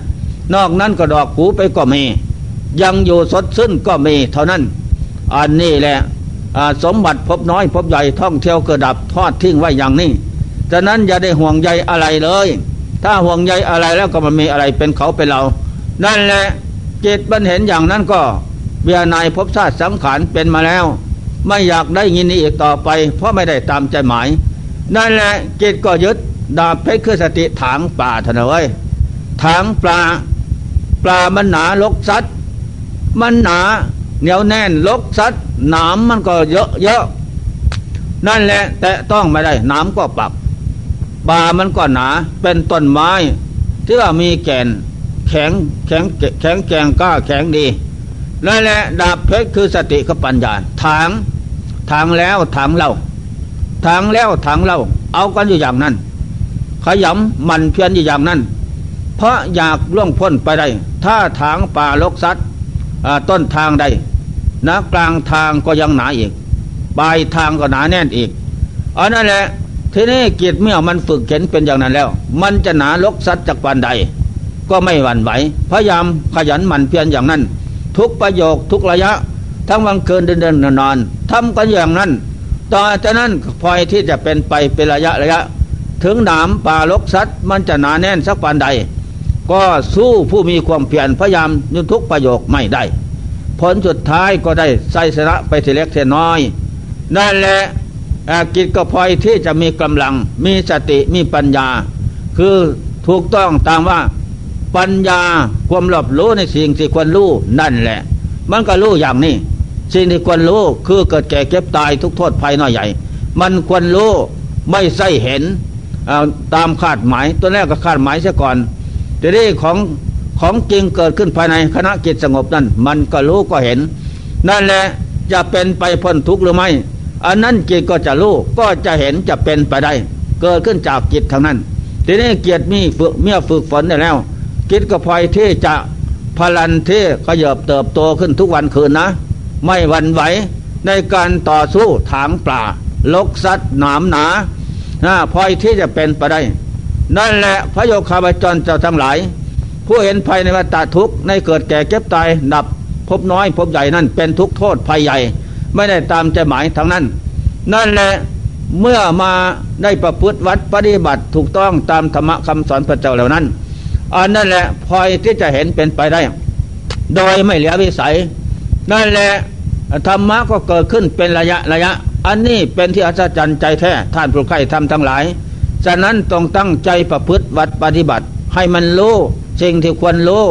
นอกนั้นก็ดอกหูไปก็มี ยังอยู่สดซึ้นก็มีเท่านั้น อันนี้แหละสมบัติพบน้อยพบใหญ่ท่องเที่ยวเกิดดับทอดทิ้งไว้อย่างนี้ฉะนั้นอย่าได้ห่วงใยอะไรเลย ถ้าห่วงใยอะไรแล้วก็มันมีอะไรเป็นเขาเป็นเรา นั่นแหละจิตมันเห็นอย่างนั้นก็ เบียนายพบชาติสังขารเป็นมาแล้ว ไม่อยากได้ยินนี้อีกต่อไป เพราะไม่ได้ตามใจหมาย นั่นแหละจิตก็ยึดดาบเพชรคือสติถางป่าทนเว้ยถางปลา ปลามันหนาลกซัดมันหนาเหนียวแน่นลกซัดหนามมันก็เยอะเยอะนั่นแหละแต่ต้องไม่ได้หนามก็ปักบามันก็หนาเป็นต้นไม้ ที่ว่ามีแก่นแข็งแข็งแข็งแกงก้าแข็งดี นั่นแหละดาบเพชรคือสติกับปัญญาถางถางแล้วถางเล่าถางแล้วถางเล่า เอากันอยู่อย่างนั้น ขยำมันเพียนอยู่อย่างนั้น เพราะอยากล่วงพ้นไปได้ถ้าถางป่าลกซัดต้นทางได้นะกลางทางก็ยังหนาอีกปลายทางก็หนาแน่นอีกอันนั้นแหละทีนี้กิจเมื่อมันฝึกเข็นเป็นอย่างนั้นแล้ว มันจะหนาลกสัตว์จากวันใด ก็ไม่หวั่นไหวพยายามขยันหมั่นเพียรอย่างนั้น ทุกประโยคทุกระยะ ทั้งวันคืนเดินเดินนอนทำกันอย่างนั้นต่อจากนั้นพลอยที่จะเป็นไปเป็นระยะระยะ ถึงหนามป่าลกสัตว์มันจะหนาแน่นสักวันใด ก็สู้ผู้มีความเพียรพยายามยุทุกประโยคไม่ได้ ผลสุดท้ายก็ได้ไสสระไปทีเล็กทีน้อย นั่นแหละกิจก็พลอยที่จะมีกำลังมีสติมีปัญญา คือถูกต้องตามว่า ปัญญาความรอบรู้ในสิ่งที่ควรรู้นั่นแหละ มันก็รู้อย่างนี้ สิ่งที่ควรรู้คือเกิดแก่เก็บตายทุกโทษภัยน้อยใหญ่ มันควรรู้ไม่ใช่เห็นตามคาดหมายตัวแรกก็คาดหมายเสียก่อนแต่นี้ของของจริงเกิดขึ้นภายในคณะกิจสงบนั้น มันก็รู้ก็เห็น นั่นแหละจะเป็นไปพ้นทุกข์หรือไม่ อันนั้นจิตก็จะรู้ก็จะเห็นจะเป็นไปได้ เกิดขึ้นจากจิตทางนั้น ทีนี้เกียรติมีฝึกเมื่อฝึกฝนได้แล้ว จิตก็พลอยที่จะพลันที่ขยบเติบโตขึ้นทุกวันคืนนะ ไม่หวั่นไหวในการต่อสู้ถางป่าลกสัตว์หนามหนาพลอยที่จะเป็นไปได้ นั่นแหละพระโยคาบจรเจ้าทั้งหลาย ผู้เห็นภัยในวัฏทุกข์ในเกิดแก่เก็บตายดับพบน้อยพบใหญ่นั่นเป็นทุกโทษภัยใหญ่ ไม่ได้ตามใจหมายทางนั้น นั่นแหละเมื่อมาได้ประพฤติวัดปฏิบัติถูกต้องตามธรรมคำสอนพระเจ้าเหล่านั้น อันนั่นแหละพลอยที่จะเห็นเป็นไปได้ โดยไม่เหลือวิสัย นั่นแหละธรรมะก็เกิดขึ้นเป็นระยะระยะ อันนี้เป็นที่อัศจรรย์ใจแท้ท่านผู้ใครทำทั้งหลาย ฉะนั้นต้องตั้งใจประพฤติวัดปฏิบัติ ให้มันรู้สิ่งที่ควรรู้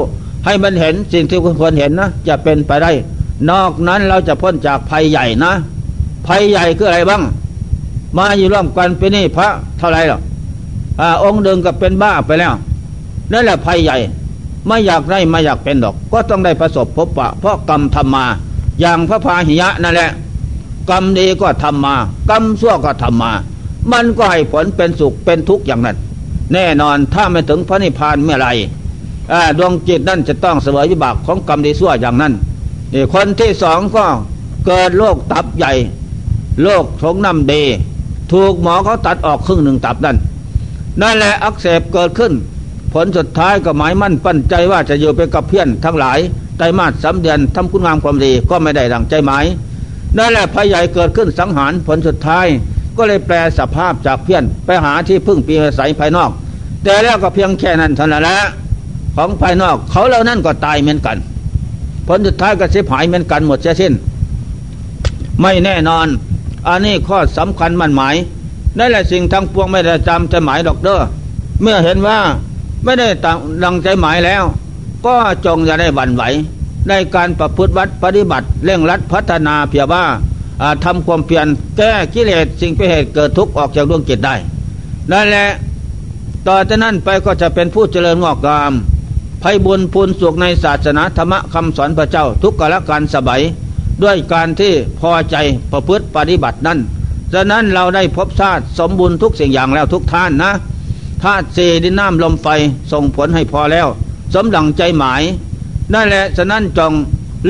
ให้มันเห็นสิ่งที่ควรเห็นนะจะเป็นไปได้ นอกนั้นเราจะพ้นจากภัยใหญ่นะ ภัยใหญ่คืออะไรบ้าง มาอยู่ร่วมกันเป็นนี่พระเท่าไรหรออ่าองค์เดิมกับเป็นบ้าไปแล้ว นั่นแหละภัยใหญ่ ไม่อยากได้ไม่อยากเป็นดอก ก็ต้องได้ประสบพบปะ เพราะกรรมทำมา อย่างพระพาหิยะนั่นแหละ กรรมดีก็ทำมา กรรมชั่วก็ทำมา มันก็ให้ผลเป็นสุขเป็นทุกข์อย่างนั้น แน่นอนถ้าไม่ถึงพระนิพพานเมื่อไรดวงจิตนั่นจะต้องเสวยวิบากของกรรมดีชั่วอย่างนั้นนี่คนที่สองก็เกิดโรคตับใหญ่โรคท้องน้ำดีถูกหมอเขาตัดออกครึ่งหนึ่งตับนั่นนั่นแหละอักเสบเกิดขึ้น ผลสุดท้ายก็หมายมั่นปั้นใจว่าจะอยู่ไปกับเพื่อนทั้งหลายไตรมาสสาเดือนทำคุณงามความดีก็ไม่ได้ดังใจหมายนั่นแหละภัยใหญ่เกิดขึ้นสังหารผลสุดท้าย ก็เลยแปลสภาพจากเพื่อนไปหาที่พึ่งปีอาศัยภายนอก แต่แล้วก็เพียงแค่นั้นเท่านั้นแหละของภายนอกเขาเหล่านั้นก็ตายเหมือนกัน ผลสุดท้ายก็เสียหายเหมือนกันหมดเสียสิ้น ไม่แน่นอน อันนี้ข้อสำคัญมันหมายนั่นแหละสิ่งทั้งปวงไม่ได้จำใจหมายดอกเด้อเมื่อเห็นว่า ไม่ได้ตั้งดังใจหมายแล้ว ก็จงอย่าได้บันไหวในการประพฤติวัดปฏิบัติเร่งรัดพัฒนาเพียว่าทำความเพียรแก้กิเลสสิ่งเป็นเหตุเกิดทุกข์ออกจากดวงจิตได้นั่นแหละต่อจากนั้นไปก็จะเป็นผู้เจริญงอกงามภัยบุญพูนสุขในศาสนาธรรมคำสอนพระเจ้าทุกกาลการสบายด้วยการที่พอใจประพฤติปฏิบัตินั้นฉะนั้นเราได้พบชาติสมบูรณ์ทุกสิ่งอย่างแล้วทุกท่านนะ ธาตุสี่ดินน้ำลมไฟส่งผลให้พอแล้ว สมดังใจหมายนั่นแหละฉะนั้นจง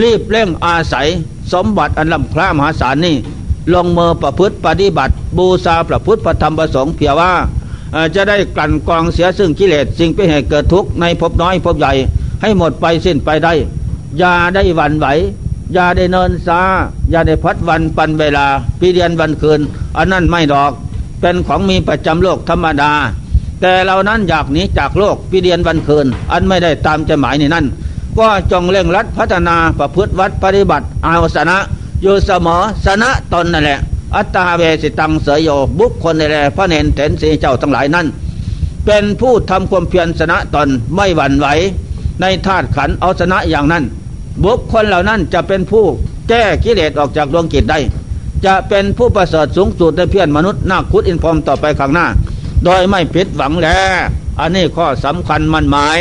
รีบเร่งอาศัย สมบัติอันล้ำคล้ามหาศาลนี่ลงมือประพฤติปฏิบัติ บูชาประพฤติประธรรมประสงค์เพียว่า จะได้กลั่นกองเสียซึ่งกิเลสสิ่งเป็นเหตุเกิดทุกข์ในภพน้อยภพใหญ่ ให้หมดไปสิ้นไปได้ อย่าได้หวั่นไหวอย่าได้เนินซาอย่าได้พัดวันปันเวลาปีเดือนวันคืน อันนั้นไม่ดอก เป็นของมีประจำโลกธรรมดา แต่เรานั้นอยากหนีจากโลกปีเดียนวันคืน อันไม่ได้ตามใจหมายในนั้น ก็จงเร่งรัดพัฒนาประพฤติวัดปฏิบัติอาสนะอยู่เสมอสนะตนนั่นแหละ อัตตาเวสิตังเสยโยบุคคลในแลพระเนนเถนสีเจ้าทั้งหลายนั้น เป็นผู้ทำความเพียรสนะตนไม่หวั่นไหวในธาตุขันเอาสนะอย่างนั้น บุคคลเหล่านั้นจะเป็นผู้แก้กิเลสออกจากดวงกิจได้ จะเป็นผู้ประเสริฐสูงสุดในเพียรมนุษย์นาคุดอินพรมต่อไปข้างหน้า โดยไม่ผิดหวังแล้วอันนี้ข้อสำคัญมันหมาย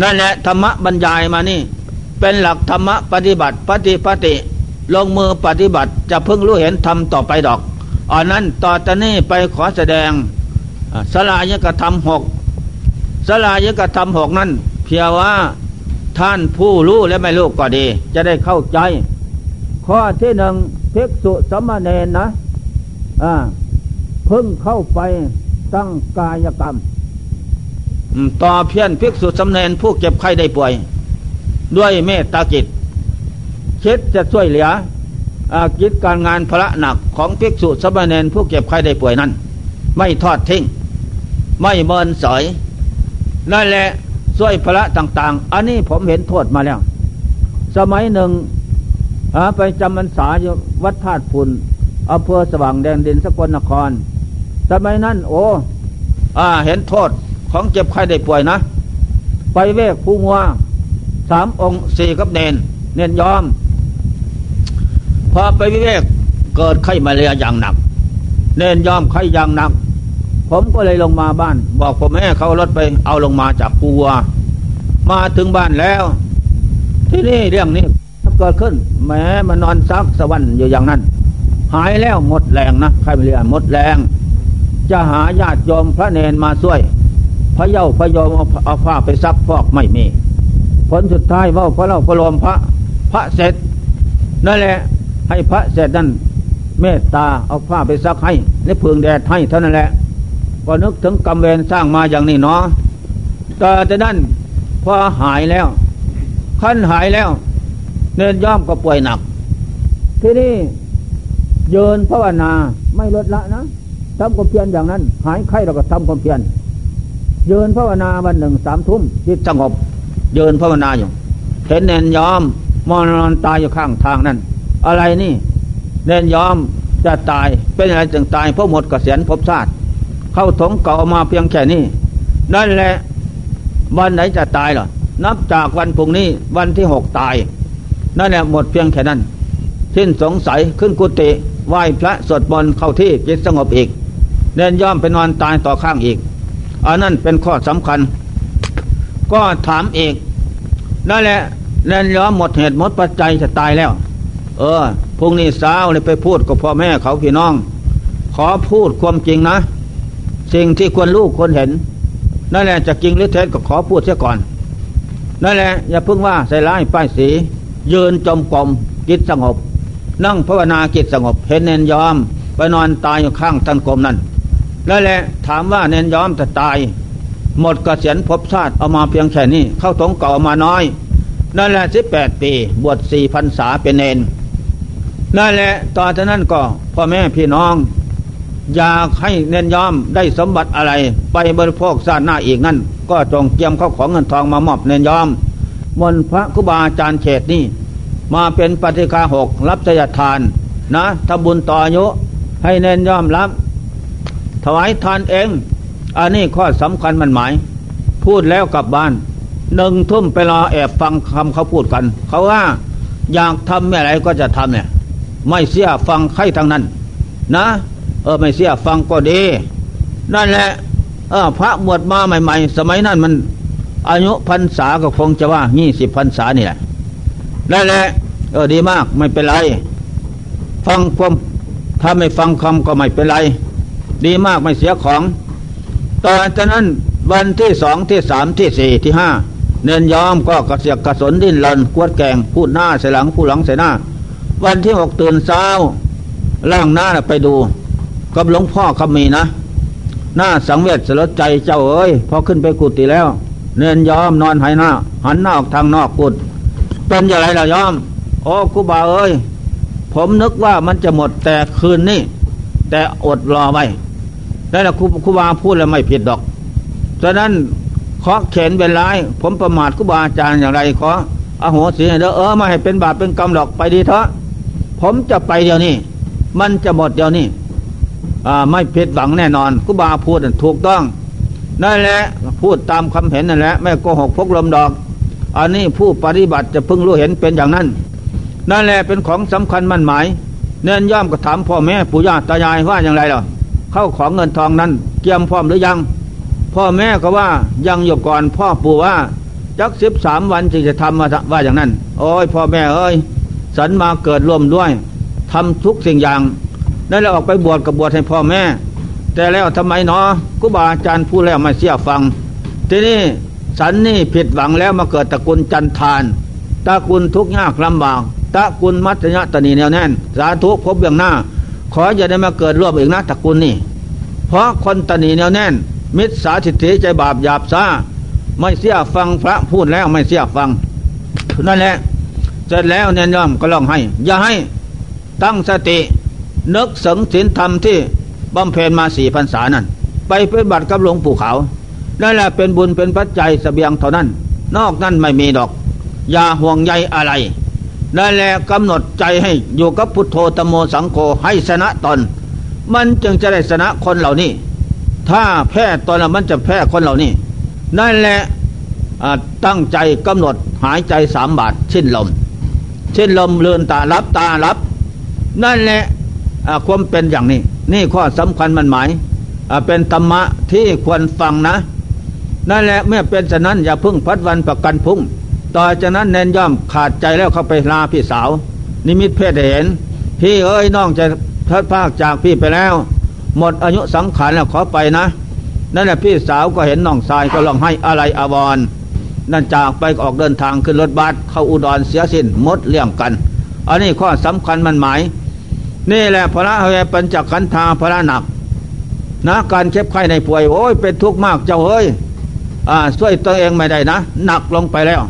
นั่นแหละธรรมะบรรยายมานี่ เป็นหลักธรรมะปฏิบัติปฏิปฏิลงมือปฏิบัติจะพึ่งรู้เห็นทำต่อไปดอกอันนั้นต่อตอนนี้ไปขอแสดงสลายกธรรมหกสลายกธรรมหกนั้น เพียงว่าท่านผู้รู้และไม่รู้ก็ดี จะได้เข้าใจ ข้อที่หนึ่งภิกษุสมณเณรนะอ่า พึ่งเข้าไปตั้งกายกรรม ต่อเพียนภิกษุสำเนนผู้เจ็บไข้ได้ป่วย ด้วยเมตตาจิตคิดจะช่วยเหลือกิจการงานพระหนักของภิกษุสมณเณรผู้เจ็บไข้ได้ป่วยนั้น ไม่ทอดทิ้ง ไม่เมินสอยนั่นแหละช่วยพระต่าง ๆ อันนี้ผมเห็นโทษมาแล้ว สมัยหนึ่งไปจำพรรษาอยู่วัดธาตุพุนอำเภอสว่างแดนดินสกลนคร สมัยนั้น โอ้อาเห็นโทษของเจ็บไข้ได้ป่วยนะ ไปเวกผู้งัวสามองค์สี่กับเนน เนนยอม พอไปวิเวกเกิดไข้มาเรียอย่างหนัก เนนยอมไข้อย่างหนัก ผมก็เลยลงมาบ้าน บอกผมแม่เขารถไปเอาลงมาจากปัว มาถึงบ้านแล้ว ที่นี่เรื่องนี้เกิดขึ้น แม้มานอนซักสวรรค์อยู่อย่างนั้น หายแล้วหมดแรงนะใครไม่เรียนหมดแรง จะหาญาติโยมพระเนนมาช่วย พระเย้าพระโยมเอาผ้าไปซักฟอกไม่มี ผลสุดท้ายว่าพระเราพระลมพระพระเสร็จนั่นแหละให้พระเสร็จนั้นเมตตาเอาผ้าไปซักให้ในพึงแดดให้เท่านั้นแหละก็นึกถึงกรรมเวรสร้างมาอย่างนี้เนาะแต่จะนั้นพอหายแล้วขั้นหายแล้ว เนนย่อมก็ป่วยหนัก ที่นี่เยินภาวนาไม่ลดละนะ ทำความเพียรอย่างนั้น หายไข้เราก็ทำความเพียรเยินภาวนาวันหนึ่งสามทุ่มจิตสงบ เยินภาวนาอยู่เห็นเนนยอมมอนนอนตายอยู่ข้างทางนั้น อะไรนี่เนนยอมจะตายเป็นอะไรจึงตายเพราะหมดกเกษียณภพชาติเข้าถงเก่ามาเพียงแค่นี้นั่นแหละวันไหนจะตายหรอนับจากวันพุ่งนี้วันที่หกตาย นั่นแหละหมดเพียงแค่นั้น สิ้นสงสัยขึ้นกุฏิไหว้พระสวดมนต์เข้าที่จิตสงบอีก เน้นย่อมไปนอนตายต่อข้างอีกอันนั้นเป็นข้อสำคัญ ก็ถามอีกนั่นแหละเน้นย่อมหมดเหตุหมดปัจจัยจะตายแล้ว เออพรุ่งนี้เช้าเลยไปพูดกับพ่อแม่เขาพี่น้อง ขอพูดความจริงนะ สิ่งที่ควรรู้ควรเห็นนั่นแหละจะจริงหรือเท็จก็ขอพูดเสียก่อนนั่นแหละอย่าเพึ่งว่าใส่ร้ายป้ายสียืนจมกลมจิตสงบ นั่งภาวนาจิตสงบ เห็นเนนยอม ไปนอนตายอยู่ข้างตันกลมนั่น นั่นแหละถามว่าเนนยอมจะตาย หมดกเกษียณภพชาติเอามาเพียงแค่นี้ เข้าถงเก่ามาน้อย นั่นแหละสิบแปดปี บวชสี่พันษาเป็นเนนนั่นแหละตอนนั้นก็พ่อแม่พี่น้อง อยากให้เนนยอมได้สมบัติอะไร ไปบริโภคชาติหน้าอีกนั่น ก็จงเกียมเข้าของเงินทองมามอบเนนยอมมนพระคุบาอาจารย์เฉดนี่ มาเป็นปฏิฆาหกรับจยทาน นะทำบุญต่ออายุให้เนนยอมรับ ถวายทานเอง อันนี้ข้อสำคัญมันหมาย พูดแล้วกลับบ้านหนึ่งทุ่มไปรอแอบฟังคำเขาพูดกัน เขาว่าอยากทำอะไรก็จะทำเนี่ย ไม่เสียฟังใครทางนั้น นะ เออไม่เสียฟังก็ดี นั่นแหละเออพระบวชมาใหม่ ๆ สมัยนั้นมัน อายุพรรษาก็คงจะว่ายี่สิบพรรษานี่แหละนั่นแหละเออดีมากไม่เป็นไร ฟังความถ้าไม่ฟังคำก็ไม่เป็นไร ดีมากไม่เสียของตอนจากนั้นวันที่สองที่สามที่สี่ที่ห้าเนินยอมก็กระเสียกกระสนดิ้นรนกวดแกงพูดหน้าใส่หลังพูดหลังใส่หน้า วันที่หกตื่นเช้าล่างหน้าไปดูกับหลวงพ่อคำมีนะ หน้าสังเวชสลดใจเจ้าเอ้ยพอขึ้นไปกุฏิแล้ว เนินยอมนอนหายหน้า หันหน้าออกทางนอกกุฏเป็นอย่างไรล่ะยอม โอ้กูบาเอ้ย ผมนึกว่ามันจะหมดแต่คืนนี้แต่อดรอไว้ ได้ละครูครูบาพูดแล้วไม่ผิดดอกฉะนั้นขอเข็นเป็นร้าย ผมประมาทครูบาอาจารย์อย่างไรขออโหสิเด้อเออมาให้เป็นบาปเป็นกรรมดอกไปดีเถอะผมจะไปเดี๋ยวนี้ มันจะหมดเดี๋ยวนี้ไม่ผิดหวังแน่นอนกุบาพูดถูกต้องนั่นแหละพูดตามคำเห็นนั่นแหละไม่โกหกพกลมดอก อันนี้ผู้ปฏิบัติจะพึงรู้เห็นเป็นอย่างนั้น นั่นแหละเป็นของสำคัญมั่นหมาย เน้นย่อมก็ถามพ่อแม่ปู่ย่าตายายว่าอย่างไรหรอ เข้าของเงินทองนั้นเกี่ยมพร้อมหรือยัง พ่อแม่ก็ว่ายังอยู่ก่อนพ่อปู่ว่าจักสิบสามวันจึงจะทำมาว่าอย่างนั้น โอ้ยพ่อแม่เอ้ยสันมาเกิดร่วมด้วยทำทุกสิ่งอย่างนั่นแล้วออกไปบวชกับบวชให้พ่อแม่ แต่แล้วทำไมเนาะกูบาอาจารย์พูดแล้วไม่เสียฟัง ทีนี้สันนี่ผิดหวังแล้วมาเกิดตระกูลจันทานตระกูลทุกข์ยากลำบากตระกูลมัจยะตนีแนวแน่น สาธุพบเบื้องหน้า ขออย่าได้มาเกิดร่วมอีกนะตระกูลนี่ เพราะคนตนีแนวแน่น มิตรสาธิติใจบาปหยาบซาไม่เสียฟังพระพูดแล้วไม่เสียฟังนั่นแหละเสร็จแล้วเนี่ยย่อมก็ลองให้ อย่าให้ตั้งสตินึกสังสินธรรมที่บำเพ็ญมาสี่พรรษานั้นไปเป็นบัตรกับหลวงปู่เขานั่นแหละเป็นบุญเป็นปัจจัยสเสบียงเท่านั้น นอกนั้นไม่มีดอก อย่าห่วงใยอะไร นั่นแหละกำหนดใจให้อยู่กับพุทโธตโมสังโฆให้ชนะตน มันจึงจะได้ชนะคนเหล่านี้ ถ้าแพ้ตนมันจะแพ้คนเหล่านี้ นั่นแหละตั้งใจกำหนดหายใจสามบาทชิ้นลมชิ้นลมเลือนตารับตารับ นั่นแหละความเป็นอย่างนี้ นี่ข้อสำคัญมันหมายเป็นธรรมะที่ควรฟังนะ นั่นแหละเมื่อเป็นฉะนั้นอย่าพึ่งพัดวันประกันพุ่ง ต่อจากนั้นเน้นย่อมขาดใจแล้วเข้าไปลาพี่สาว นิมิตเพศเห็น พี่เอ้ยน้องจะพัดภาคจากพี่ไปแล้ว หมดอายุสังขารแล้วขอไปนะ นั่นแหละพี่สาวก็เห็นน้องชายก็ลองให้อะไรอาวรนั่นจากไปออกเดินทางขึ้นรถบัสเข้าอุดรเสียสิ้นหมดเลี่ยงกัน อันนี้ข้อสำคัญมันหมาย นี่แหละพระเวปัญจขันธาพระหนักนะการเช็บไข้ในป่วยโอ้ยเป็นทุกข์มากเจ้าเอ้ยอ่าช่วยตัวเองไม่ได้นะ หนักลงไปแล้ว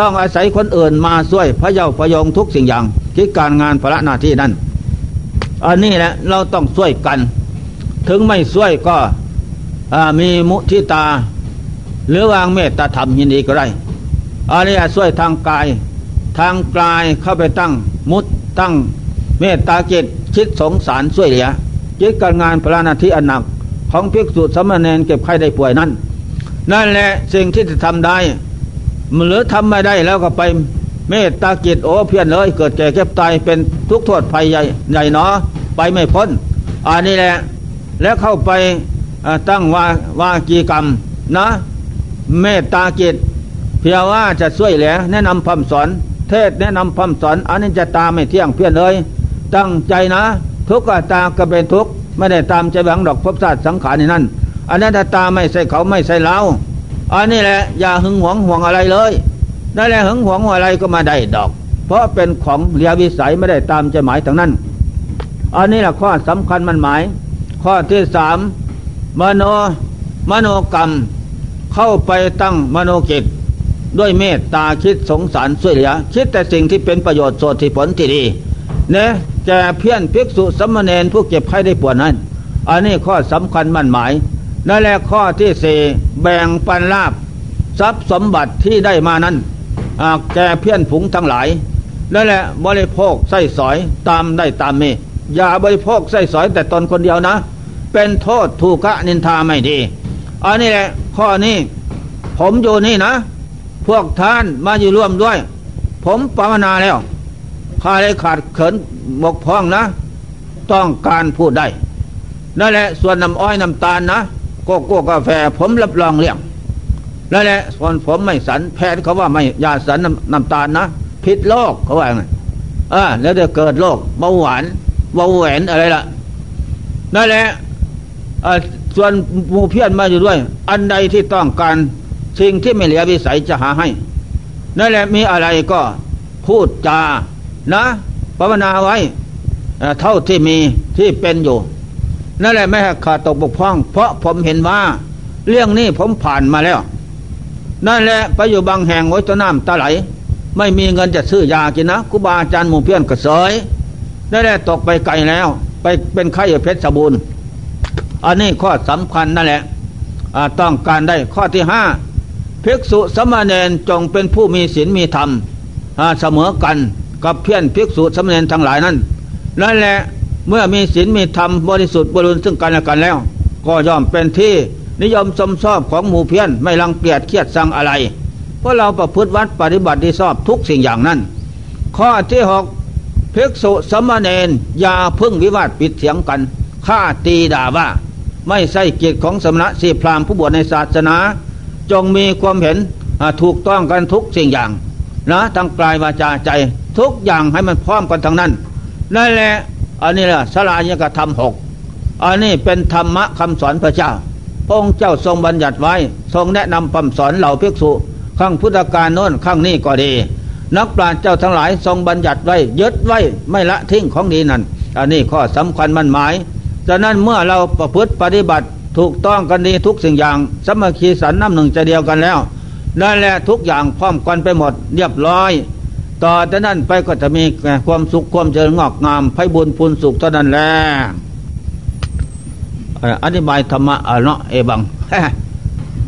ต้องอาศัยคนอื่นมาช่วยพระเยาพยองทุกสิ่งอย่างที่การงานพระหน้าที่นั้นอันนี้แหละเราต้องช่วยกัน ถึงไม่ช่วยก็มีมุทิตา หรือวางเมตตาธรรมยินดีก็ได้อันนี้ช่วยทางกาย ทางกายเข้าไปตั้งมุตตั้งเมตตาเจตคิดสงสารช่วยเหลือจิตการงานพระนาทีอันหนัก ของภิกษุสมณเณรเก็บไข้ได้ป่วยนั้น นั่นแหละสิ่งที่จะทำได้ หรือทำไม่ได้แล้วก็ไปเมตตาจิตโอ้เพียนเลย เกิดแก่เก็บตายเป็นทุกโทษภัยใหญ่ใหญ่เนาะไปไม่พ้นอันนี้แหละ แล้วเข้าไปตั้งวาวากีกรรมนะเมตตาจิตเพียงว่าจะช่วยเหลือแนะนำคำสอน เทศแนะนำคำสอนอันนี้จะตามไม่เที่ยงเพี้ยนเลย ตั้งใจนะ ทุกข์ตาก็เป็นทุกข์ไม่ได้ตามใจหวังดอกพบศาสตร์สังขารในนั้นอันนั้นถ้าตาไม่ใส่เขาไม่ใส่เรา อันนี้แหละ อย่าหึงหวงห่วงอะไรเลยนั่นแหละหึงหวงอะไรก็มาได้ดอก เพราะเป็นของเรียวิสัยไม่ได้ตามใจหมายทั้งนั้น อันนี้แหละข้อสำคัญมันหมาย ข้อที่สามมโนมโนกรรม เข้าไปตั้งมโนกิจด้วยเมตตาคิดสงสารช่วยเหลือ คิดแต่สิ่งที่เป็นประโยชน์โสดที่ผลที่ดีเนี่ยแก่เพี้ยนภิกษุสมณเณรผู้เก็บไข้ได้ปวดนั้น อันนี้ข้อสำคัญมั่นหมาย นั่นแหละข้อที่สี่แบ่งปันลาบ ทรัพย์สมบัติที่ได้มานั้นแก่เพี้ยนผงทั้งหลายนั่นแหละบริโภคไส้สอยตามได้ตามมีอย่าบริโภคไส้สอยแต่ตนคนเดียวนะ เป็นโทษถูกะนินทาไม่ดีอันนี้แหละข้อนี้ผมอยู่นี่นะ พวกท่านมาอยู่ร่วมด้วย ผมภาวนาแล้วใครขาดเขินบกพร่องนะ ต้องการพูดได้นั่นแหละส่วนน้ำอ้อยน้ำตาลนะ โกโก้กาแฟ ผมรับรองเลี้ยงนั่นแหละส่วนผมไม่สันแพทย์เขาว่าไม่ยาสันน้ำน้ำตาลนะพิษโรคเขาว่าไงอ่าแล้วจะเกิดโรคเบาหวานเบาแหวนอะไรล่ะนั่นแหละส่วนมูเพี้ยนมาอยู่ด้วย อันใดที่ต้องการสิ่งที่ไม่เหลือวิสัยจะหาให้ นั่นแหละมีอะไรก็พูดจานะภาวนาไว้เท่าที่มีที่เป็นอยู่ นั่นแหละไม่ขาดตกบกพร่อง เพราะผมเห็นว่า เรื่องนี้ผมผ่านมาแล้ว นั่นแหละไปอยู่บางแห่งโอยตน้ำตาไหล ไม่มีเงินจะซื้อยากินนะครูบาอาจารย์หมู่เพี้ยนกระเสยนั่นแหละตกไปไกลแล้ว ไปเป็นไข้เพชรสบูรณ์อันนี้ข้อสำคัญนั่นแหละต้องการได้ข้อที่ห้าภิกษุสมณเณรจงเป็นผู้มีศีลมีธรรมเสมอกันกับเพี้ยนภิกษุสมณีทั้งหลายนั้นนั่นแหละ เมื่อมีศีลมีธรรมบริสุทธิ์บริสุทธิ์ซึ่งกันและกันแล้ว ก็ย่อมเป็นที่นิยมสมชอบของหมู่เพี้ยนไม่รังเกียจเครียดสังอะไร เพราะเราประพฤติวัดปฏิบัติที่ชอบทุกสิ่งอย่างนั้น ข้อที่หกภิกษุสมณีอย่าพึ่งวิวาทปิดเสียงกันฆ่าตีด่าว่า ไม่ใช่เกียรติของสมณะสีพรามผู้บวชในศาสนา จงมีความเห็นถูกต้องกันทุกสิ่งอย่างนะทั้งกายวาจาใจทุกอย่างให้มันพร้อมกันทั้งนั้นนั่นแหละ อันนี้แหละสลายกธรรมหกอันนี้เป็นธรรมะคำสอนพระเจ้า พระองค์เจ้าทรงบัญญัติไว้ ทรงแนะนำคำสอนเหล่าภิกษุข้างพุทธกาลโน้นข้างนี้ก็ดี นักปราชญ์เจ้าทั้งหลายทรงบัญญัติไว้ยึดไว้ไม่ละทิ้งของดีนั่น อันนี้ข้อสำคัญมั่นหมายฉะนั้นเมื่อเราประพฤติปฏิบัติถูกต้องกันดีทุกสิ่งอย่างสมัคคีสันน้ำหนึ่งใจเดียวกันแล้วนั่นแหละทุกอย่างพร้อมกันไปหมด เรียบร้อย ต่อจากนั้นไปก็จะมีความสุขความเจริญงอกงามไพบุญพูนสุขเท่านั้นแหละอธิบายธรรมะเนาะเอบัง